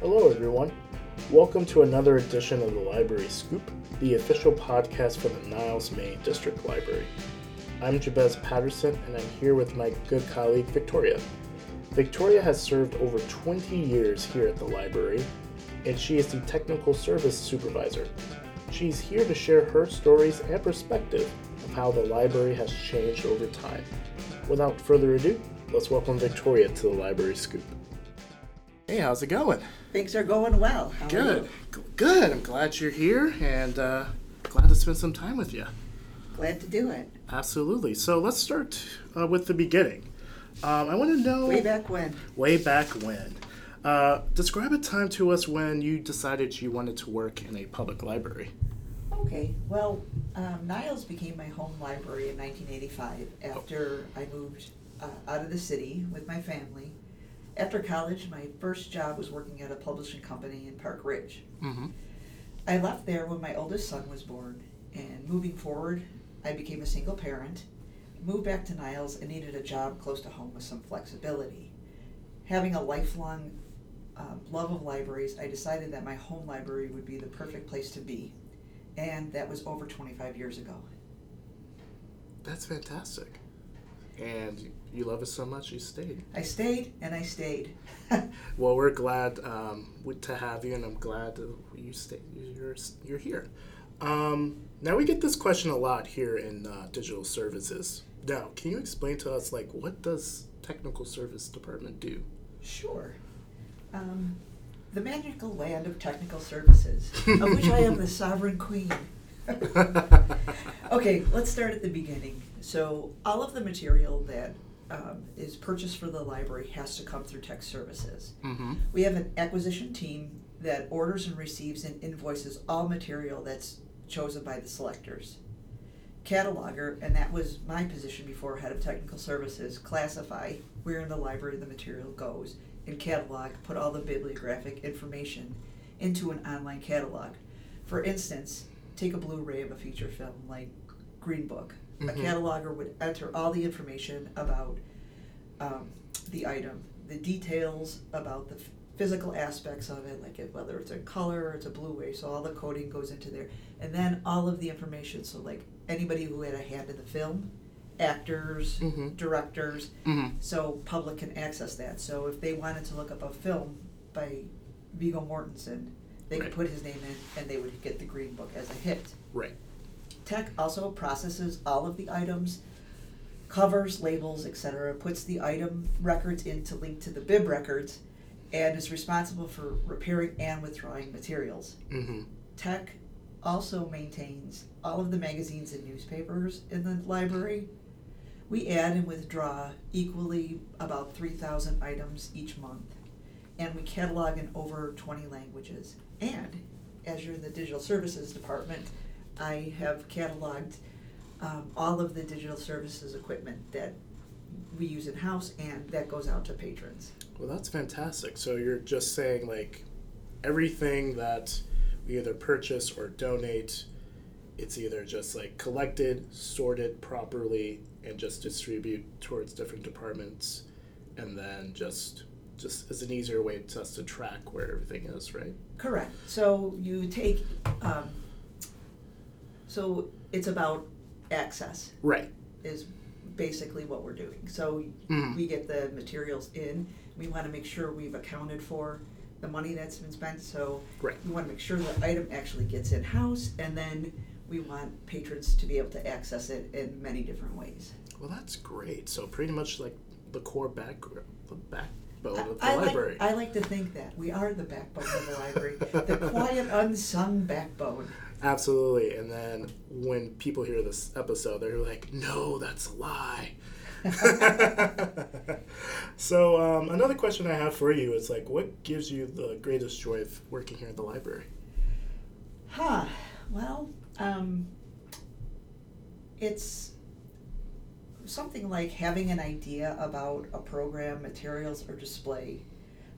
Hello, everyone. Welcome to another edition of the Library Scoop, the official podcast for the Niles, Maine District Library. I'm Jabez Patterson, and I'm here with my good colleague Victoria. Victoria has served over 20 years here at the library, and she is the Technical Service Supervisor. She's here to share her stories and perspective of how the library has changed over time. Without further ado, let's welcome Victoria to the Library Scoop. Hey, how's it going? Things are going well. How Good. G- Good. I'm glad you're here and uh, glad to spend some time with you. Glad to do it. Absolutely. So let's start uh, with the beginning. Um, I want to know Way back when. way back when. Uh, describe a time to us when you decided you wanted to work in a public library. Okay, well, um, Niles became my home library in 1985 after I moved uh, out of the city with my family. After college, my first job was working at a publishing company in Park Ridge. Mm-hmm. I left there when my oldest son was born, and moving forward, I became a single parent, moved back to Niles, and needed a job close to home with some flexibility. Having a lifelong um, love of libraries, I decided that my home library would be the perfect place to be, and that was over 25 years ago. That's fantastic. And you love it so much, you stayed. I stayed and I stayed. Well, we're glad um, to have you, and I'm glad that you stay. You're you're here. Um, now we get this question a lot here in uh, digital services. Now, can you explain to us, like, what does technical service department do? Sure. Um, the magical land of technical services, of which I am the sovereign queen. Okay, let's start at the beginning. So, all of the material that um, is purchased for the library has to come through tech services. Mm-hmm. We have an acquisition team that orders and receives and invoices all material that's chosen by the selectors. Cataloger, and that was my position before head of technical services, classify where in the library the material goes, and catalog, put all the bibliographic information into an online catalog. For instance, take a Blu-ray of a feature film like Green Book. Mhm. A cataloger would enter all the information about um, the item, the details about the f- physical aspects of it, like it, whether it's a color or it's a Blu-ray, so all the coding goes into there, and then all of the information. So like anybody who had a hand in the film, actors, Mhm. directors, Mm-hmm. so public can access that. So if they wanted to look up a film by Viggo Mortensen, they Right. could put his name in, and they would get the Green Book as a hit. Right. Tech also processes all of the items, covers, labels, etc., puts the item records in to link to the bib records, and is responsible for repairing and withdrawing materials. Mm-hmm. Tech also maintains all of the magazines and newspapers in the library. We add and withdraw equally about 3,000 items each month, and we catalog in over 20 languages. And as you're in the digital services department, I have cataloged um, all of the digital services equipment that we use in house and that goes out to patrons. Well, that's fantastic. So you're just saying like everything that we either purchase or donate, it's either just like collected, sorted properly, and just distribute towards different departments, and then just just as an easier way to us to track where everything is, right? Correct. So you take, um, so it's about access Right. is basically what we're doing. So Mhm. we get the materials in. We want to make sure we've accounted for the money that's been spent. So Right. we want to make sure the item actually gets in house, and then we want patrons to be able to access it in many different ways. Well, that's great. So pretty much like the core back the backbone of the I, library. like, I like to think that we are the backbone of the library, the quiet, unsung backbone. Absolutely. And then when people hear this episode, they're like, no, that's a lie. so, um, another question I have for you is like, what gives you the greatest joy of working here at the library? Huh. Well, um, it's something like having an idea about a program, materials, or display,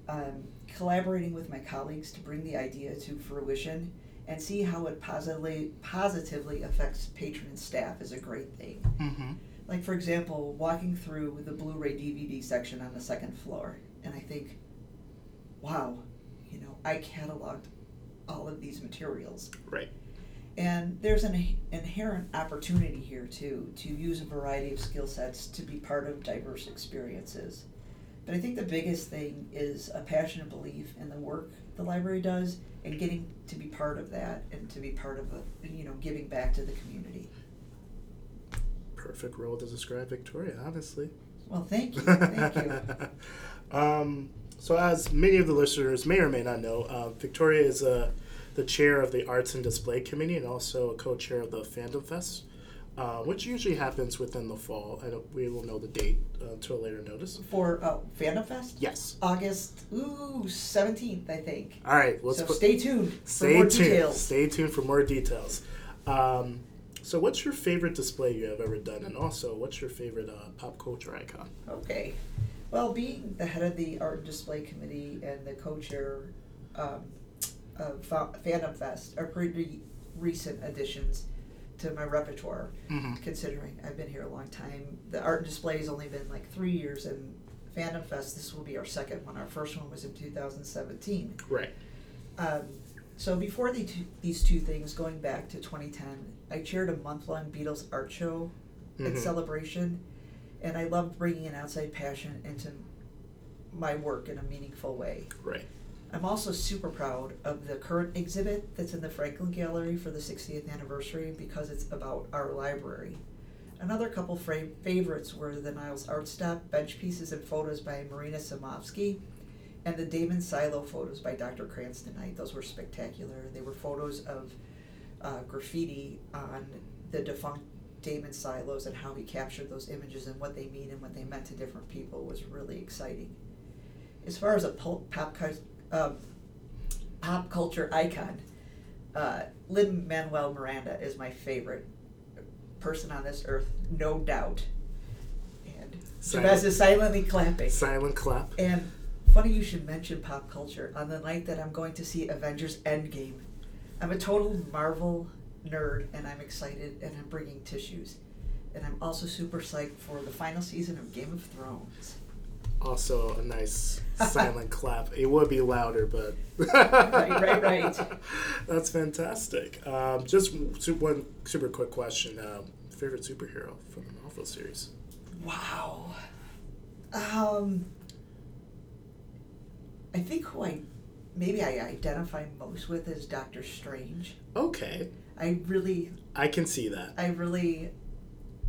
um, collaborating with my colleagues to bring the idea to fruition, and see how it positively positively affects patron and staff is a great thing. Mm-hmm. Like for example, walking through the Blu-ray DVD section on the second floor, and I think, wow, you know, I cataloged all of these materials. Right. And there's an inherent opportunity here too to use a variety of skill sets to be part of diverse experiences. But I think the biggest thing is a passionate belief in the work the library does and getting to be part of that and to be part of a, you know giving back to the community. Perfect role to describe Victoria, honestly. Well, thank you, thank you. um, so, as many of the listeners may or may not know, uh, Victoria is uh, the chair of the Arts and Display Committee and also a co-chair of the Fandom Fest. Uh, which usually happens within the fall. I don't, we will know the date uh, to a later notice. For uh, Fandom Fest? Yes. August, ooh, 17th, I think. All right. Let's so put, stay tuned stay for more tuned. details. Stay tuned for more details. Um, so, what's your favorite display you have ever done? And also, what's your favorite uh, pop culture icon? Okay. Well, being the head of the Art and Display Committee and the co-chair um, of Fandom Fest are pretty recent additions to my repertoire, Mm-hmm. considering I've been here a long time. The art and display has only been like three years, and Fandom Fest, this will be our second one. Our first one was in 2017. Right. Um, so before the two, these two things, going back to 2010, I chaired a month-long Beatles art show and Mhm. celebration, and I loved bringing an outside passion into my work in a meaningful way. Right. I'm also super proud of the current exhibit that's in the Franklin Gallery for the 60th anniversary because it's about our library. Another couple fra- favorites were the Niles Art Stop bench pieces and photos by Marina Samovsky and the Damen Silo photos by Dr. Cranston Knight. Those were spectacular. They were photos of uh, graffiti on the defunct Damen Silos and how he captured those images and what they mean and what they meant to different people was really exciting. As far as a pop, um, pop culture icon, uh, Lin Manuel Miranda is my favorite person on this earth, no doubt. And Silent. Is silently clapping. Silent clap. And funny you should mention pop culture on the night that I'm going to see Avengers Endgame. I'm a total Marvel nerd and I'm excited and I'm bringing tissues. And I'm also super psyched for the final season of Game of Thrones. Also, a nice silent clap. It would be louder, but Right, right, right. That's fantastic. Um, just one super quick question: um, favorite superhero from the Marvel series? Wow. Um, I think who I maybe I identify most with is Doctor Strange. Okay, I really, I can see that. I really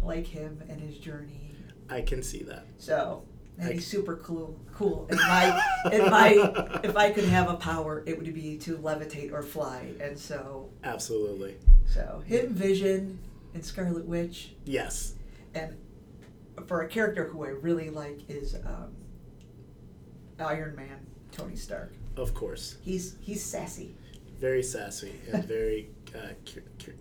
like him and his journey. I can see that. So, and I- he's super cool. Cool. And my, and my, if I could have a power, it would be to levitate or fly. And so, Absolutely. so him, Vision, and Scarlet Witch, Yes. and for a character who I really like is um, Iron Man, Tony Stark. Of course. He's he's sassy, Very sassy and very uh, char- char-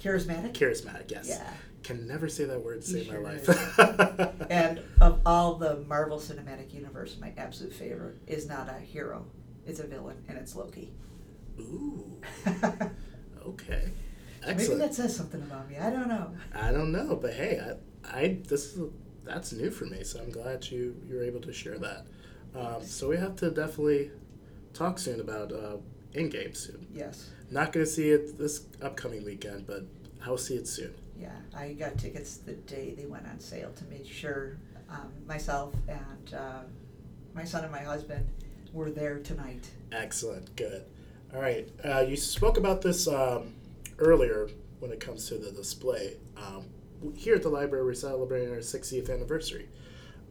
charismatic, charismatic. Yes. Yeah. Can never say that word to save my life. and of all the Marvel Cinematic Universe, my absolute favorite is not a hero; it's a villain, and it's Loki. Ooh. Okay. Maybe Excellent. that says something about me. I don't know. I don't know, but hey, I, I this is that's new for me, so I'm glad you you're able to share that. Um, so we have to definitely talk soon about uh, Endgame soon. Yes. Not going to see it this upcoming weekend, but I'll see it soon. Yeah, I got tickets the day they went on sale to make sure um, myself and uh, my son and my husband were there tonight. Excellent, good. All right, uh, you spoke about this um, earlier when it comes to the display. Um, here at the library, we're celebrating our 60th anniversary,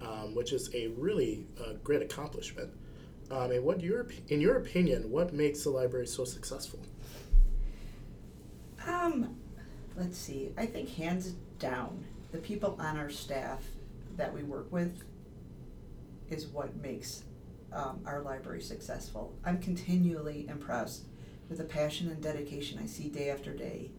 um, which is a really uh, great accomplishment. Um, and what your in your opinion, what makes the library so successful? Um, let's see. I think hands down, the people on our staff that we work with is what makes um, our library successful. I'm continually impressed with the passion and dedication I see day after day.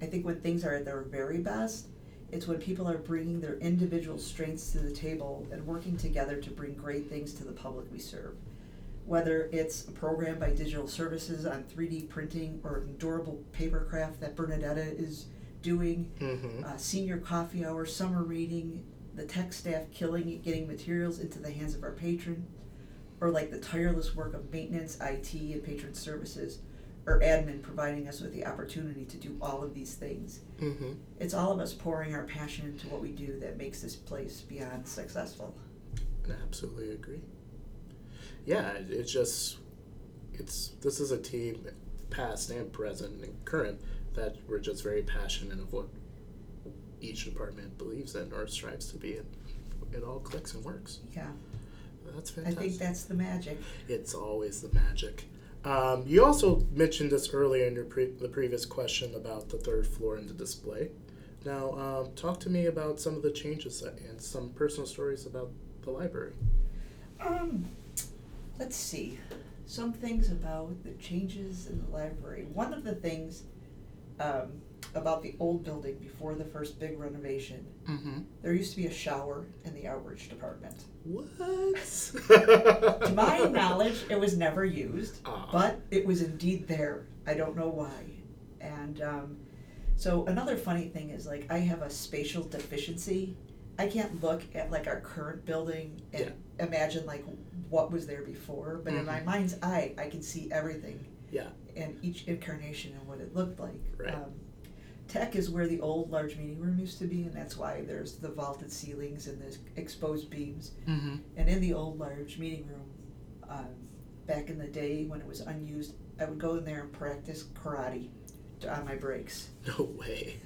I think when things are at their very best, it's when people are bringing their individual strengths to the table and working together to bring great things to the public we serve. Whether it's a program by Digital Services on 3D printing or durable paper craft that Bernadetta is doing, Mm-hmm. uh, senior coffee hour, summer reading, the tech staff killing it, getting materials into the hands of our patron, or like the tireless work of maintenance, IT, and patron services, or admin providing us with the opportunity to do all of these things. Mm-hmm. It's all of us pouring our passion into what we do that makes this place beyond successful. I absolutely agree. Yeah, it's just it's this is a team, past and present and current, that we're just very passionate of what each department believes in or strives to be, and it all clicks and works. Yeah, That's fantastic. I think that's the magic. it's always the magic. Um, you also mentioned this earlier in your pre- the previous question about the third floor and the display. Now, um, talk to me about some of the changes and some personal stories about the library. Um, let's see. Some things about the changes in the library. One of the things um, about the old building before the first big renovation, Mm-hmm. there used to be a shower in the outreach department. What? To my knowledge, it was never used, Aw. but it was indeed there. I don't know why. And um, so another funny thing is like I have a spatial deficiency. I can't look at like our current building and imagine like what was there before, but in my Mhm. mind's eye, I can see everything Yeah. And each incarnation and what it looked like. Right. Um, tech is where the old large meeting room used to be, and that's why there's the vaulted ceilings and the exposed beams. Mm-hmm. And in the old large meeting room, um, back in the day when it was unused, I would go in there and practice karate on my breaks. No way.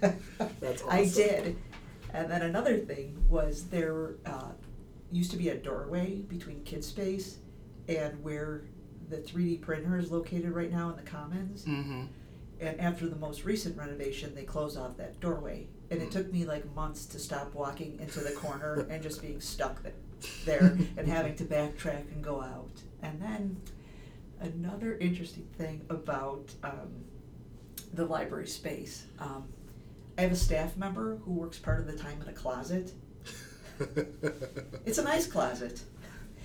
That's I did. And then another thing was there uh, used to be a doorway between kid space and where the 3D printer is located right now in the commons. Mm-hmm. And after the most recent renovation, they closed off that doorway. And it Mm. took me like months to stop walking into the corner and just being stuck th- there and having to backtrack and go out. And then another interesting thing about um, the library space um, I have a staff member who works part of the time in a closet. It's a nice closet.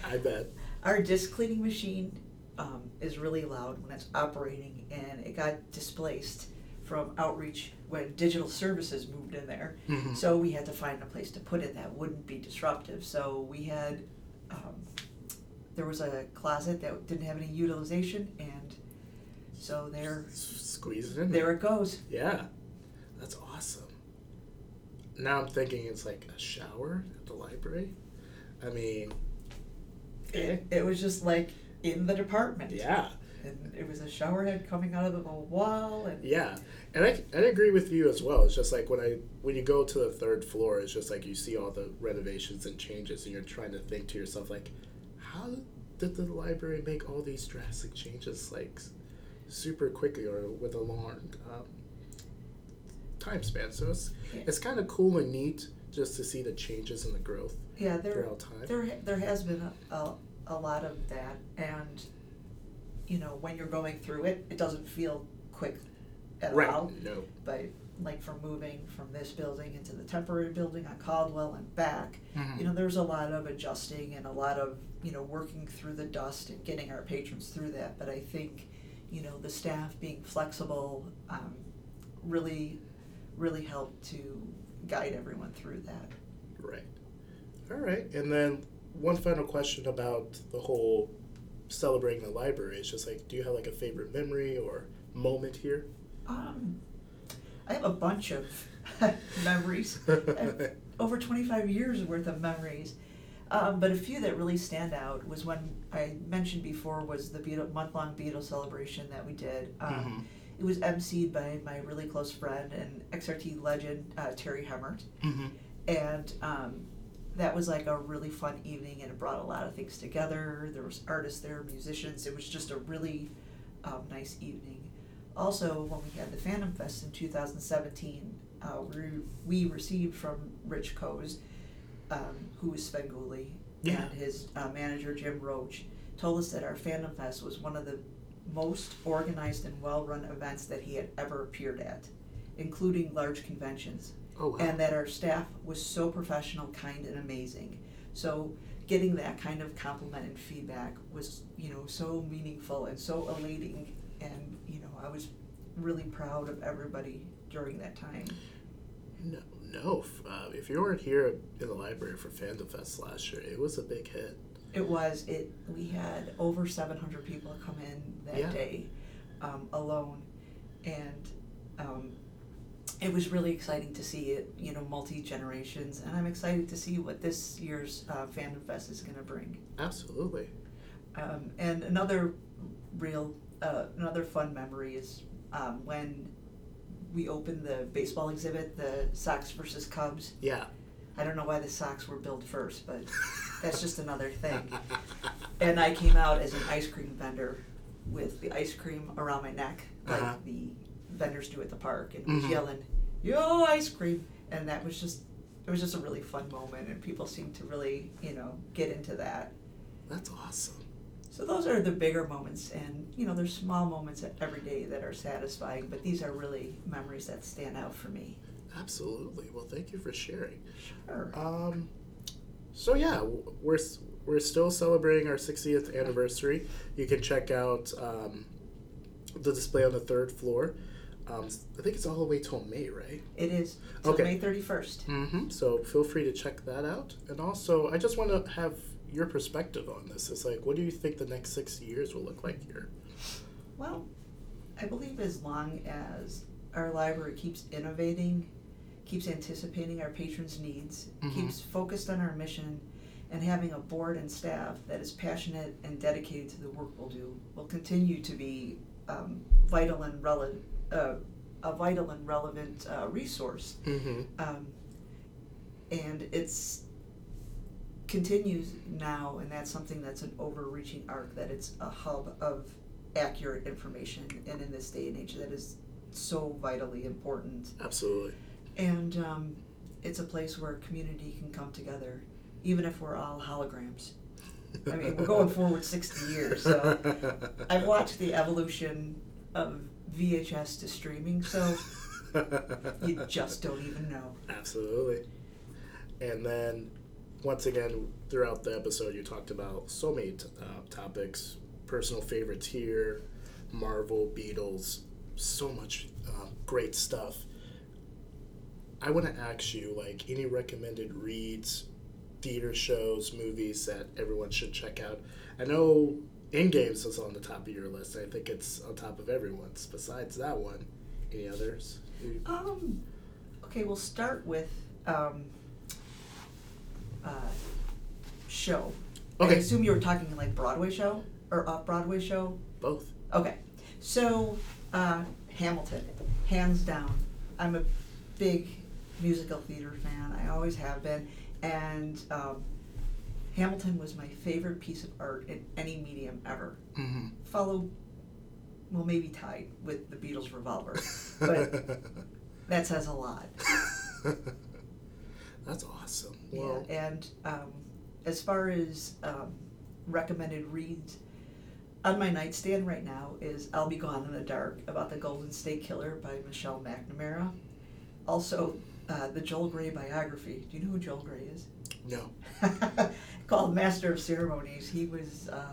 I bet. Our disc cleaning machine um, is really loud when it's operating, and it got displaced from outreach when digital services moved in there. Mhm. So we had to find a place to put it that wouldn't be disruptive. So we had, um, there was a closet that didn't have any utilization, and so there, Squeeze it in. there it goes. Yeah, that's awesome. Now I'm thinking it's like a shower at the library. I mean, It, it was just like in the department. yeah, And it was a shower head coming out of the wall, and yeah, and I, I agree with you as well. It's just like when I when you go to the third floor, it's just like you see all the renovations and changes, and you're trying to think to yourself like, how did the library make all these drastic changes like super quickly or with a long um, time span? So it's Yeah. it's kind of cool and neat just to see the changes and the growth yeah, there throughout time. there there has been a, a, a lot of that, and you know when you're going through it, it doesn't feel quick at right? all. No. But like from moving from this building into the temporary building on Caldwell and back, you know, there's a lot of adjusting and a lot of you know working through the dust and getting our patrons through that. But I think you know the staff being flexible um, really really helped to guide everyone through that. Right. All right. And then one final question about the whole celebrating the library is just like, do you have like a favorite memory or moment here? Um, I have a bunch of memories, over 25 years worth of memories. Um, but a few that really stand out was when I mentioned before was the Beatle, month-long Beatle celebration that we did. Um, Mhm. It was emceed by my really close friend and XRT legend uh, Terry Hemmert, Mm-hmm. and um, that was like a really fun evening, and it brought a lot of things together. There was artists there, musicians. It was just a really um, nice evening. Also, when we had the Fandom Fest in 2017, uh, we, we received from Rich Koz, um, who is Svengoolie, Yeah. and his uh, manager Jim Roach, told us that our Fandom Fest was one of the most organized and well-run events that he had ever appeared at, including large conventions Oh wow. and that our staff was so professional, kind, and amazing. So getting that kind of compliment and feedback was, you know, so meaningful and so elating, and you know, I was really proud of everybody during that time. no, no. Uh, if you weren't here in the library for Fandom Fest last year, it was a big hit. It was it. We had over 700 people come in that Yeah. day um, alone, and um, it was really exciting to see it. You know, multi generations, and I'm excited to see what this year's uh, Fandom Fest is going to bring. Absolutely. Um, and another real, uh, another fun memory is um, when we opened the baseball exhibit, the Sox versus Cubs. Yeah. I don't know why the Sox were built first, but that's just another thing. And I came out as an ice cream vendor with the ice cream around my neck, like Uh-huh. the vendors do at the park, and was Mhm. yelling, "Yo, ice cream!" And that was just, it was just a really fun moment, and people seemed to really, you know, get into that. That's awesome. So those are the bigger moments, and you know, there's small moments every day that are satisfying, but these are really memories that stand out for me. Absolutely. Well, thank you for sharing. Sure. Um, so yeah, we're we're still celebrating our 60th anniversary. You can check out um, the display on the third floor. Um, I think it's all the way till May, right? It is till Okay. May 31st. Mm-hmm. So feel free to check that out. And also, I just want to have your perspective on this. It's like, what do you think the next six years will look like here? Well, I believe as long as our library keeps innovating, keeps anticipating our patrons' needs, Mhm. keeps focused on our mission, and having a board and staff that is passionate and dedicated to the work we'll do, will continue to be um, vital and relevant. Uh, a vital and relevant uh, resource, Mm-hmm. um, and it's continues now, and that's something that's an overreaching arc. That it's a hub of accurate information, and in this day and age, that is so vitally important. Absolutely. And um, it's a place where community can come together, even if we're all holograms. I mean, we're going forward 60 years, so I've watched the evolution of VHS to streaming, so you just don't even know. Absolutely. And then, once again, throughout the episode, you talked about so many t- uh, topics personal favorites here, Marvel, Beatles, so much uh, great stuff. I want to ask you, like, any recommended reads, theater shows, movies that everyone should check out? I know In Games is on the top of your list. I think it's on top of everyone's. Besides that one, any others? Um, okay, we'll start with um, uh, show. Okay. I assume you were talking like Broadway show or off Broadway show. Both. Okay, so uh, Hamilton, hands down. I'm a big musical theater fan. I always have been, and um, Hamilton was my favorite piece of art in any medium ever. Mm-hmm. Followed, well, maybe tied with the Beatles' Revolver, but that says a lot. That's awesome. Well, Yeah, and um, as far as um, recommended reads, on my nightstand right now is I'll Be Gone in the Dark about the Golden State Killer by Michelle McNamara. Also, uh, the Joel Grey biography. Do you know who Joel Grey is? No. Called Master of Ceremonies. He was uh,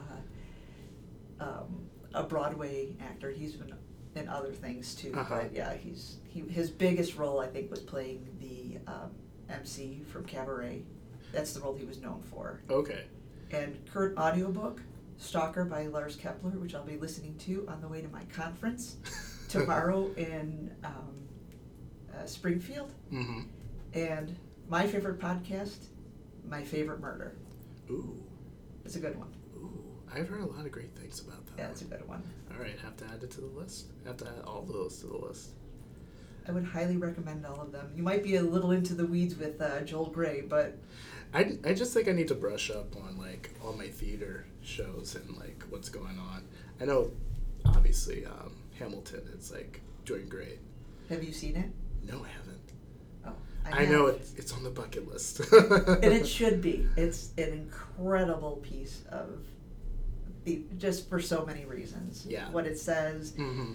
um, a Broadway actor. He's been in other things too, Uh-huh. but yeah, he's he, his biggest role I think was playing the um, MC from Cabaret. That's the role he was known for. Okay. And current audiobook, Stalker by Lars Kepler, which I'll be listening to on the way to my conference tomorrow in um, uh, Springfield. mm-hmm. And my favorite podcast, My Favorite Murder. Ooh. It's a good one. Ooh. I've heard a lot of great things about that. Yeah, it's a good one. All right, have to add it to the list. Have to add all those to the list. I would highly recommend all of them. You might be a little into the weeds with uh, Joel Grey, but I, I just think I need to brush up on like all my theater shows and like what's going on. I know, obviously, um, Hamilton is like doing great. have you seen it? No, I haven't. I, know it's it's on the bucket list. and it should be. It's an incredible piece of the just for so many reasons. Yeah. What it says, hmm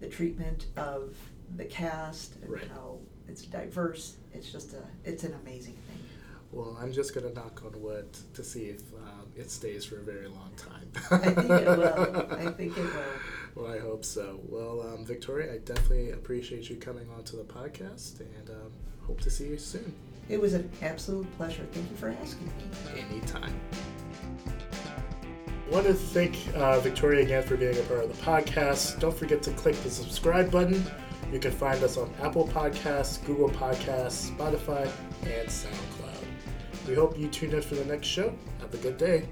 the treatment of the cast, and Right. how it's diverse. It's just a it's an amazing thing. Well, I'm just gonna knock on wood to see if um, it stays for a very long time. I think it will. I think it will. Well, I hope so. Well, um, Victoria, I definitely appreciate you coming onto the podcast, and um, hope to see you soon. It was an absolute pleasure. Thank you for asking me. Anytime. want to thank uh, Victoria again for being a part of the podcast. Don't forget to click the subscribe button. You can find us on Apple Podcasts, Google Podcasts, Spotify, and SoundCloud. We hope you tune in for the next show. Have a good day.